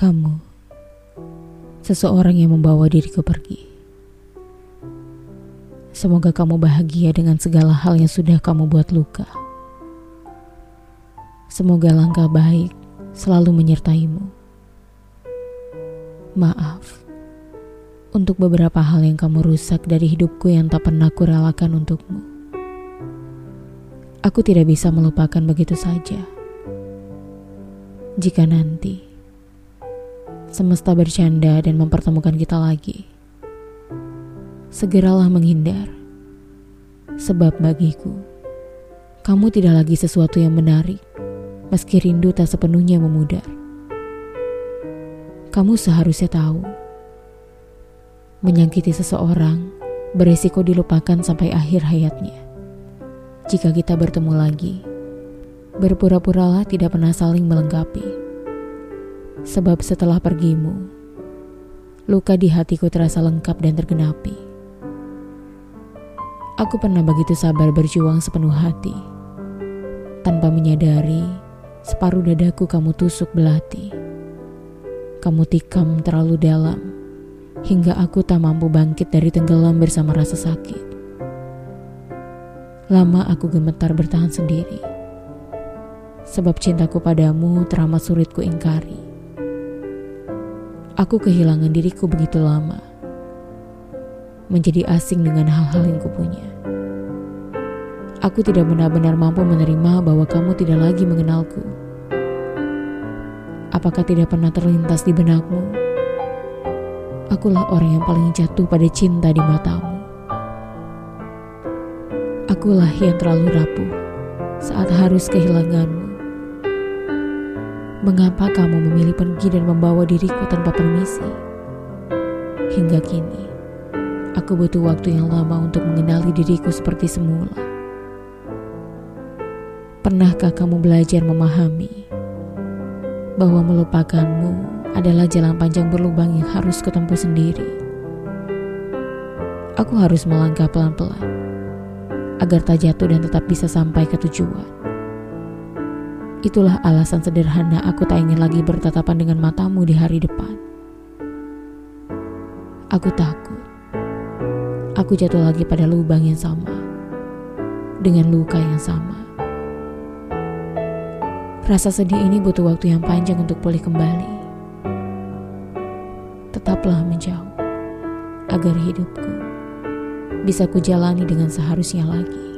Kamu, seseorang yang membawa diriku pergi. Semoga kamu bahagia dengan segala hal yang sudah kamu buat luka. Semoga langkah baik selalu menyertaimu. Maaf untuk beberapa hal yang kamu rusak dari hidupku yang tak pernah kurelakan untukmu. Aku tidak bisa melupakan begitu saja. Jika nanti semesta bercanda dan mempertemukan kita lagi. Segeralah menghindar, sebab bagiku, kamu tidak lagi sesuatu yang menarik, meski rindu tak sepenuhnya memudar. Kamu seharusnya tahu, menyakiti seseorang beresiko dilupakan sampai akhir hayatnya. Jika kita bertemu lagi, berpura-puralah tidak pernah saling melengkapi Sebab setelah pergimu, luka di hatiku terasa lengkap dan tergenapi. Aku pernah begitu sabar berjuang sepenuh hati. Tanpa menyadari, separuh dadaku kamu tusuk belati. Kamu tikam terlalu dalam, hingga aku tak mampu bangkit dari tenggelam bersama rasa sakit. Lama aku gemetar bertahan sendiri, sebab cintaku padamu teramat sulit ku ingkari. Aku kehilangan diriku begitu lama. Menjadi asing dengan hal-hal yang kupunya. Aku tidak benar-benar mampu menerima bahwa kamu tidak lagi mengenalku. Apakah tidak pernah terlintas di benakmu? Akulah orang yang paling jatuh pada cinta di matamu. Akulah yang terlalu rapuh saat harus kehilanganmu. Mengapa kamu memilih pergi dan membawa diriku tanpa permisi? Hingga kini, aku butuh waktu yang lama untuk mengenali diriku seperti semula. Pernahkah kamu belajar memahami bahwa melupakanmu adalah jalan panjang berlubang yang harus kutempuh sendiri? Aku harus melangkah pelan-pelan agar tak jatuh dan tetap bisa sampai ke tujuan. Itulah alasan sederhana aku tak ingin lagi bertatapan dengan matamu di hari depan. Aku takut. Aku jatuh lagi pada lubang yang sama. Dengan luka yang sama. Rasa sedih ini butuh waktu yang panjang untuk pulih kembali. Tetaplah menjauh agar hidupku bisa kujalani dengan seharusnya lagi.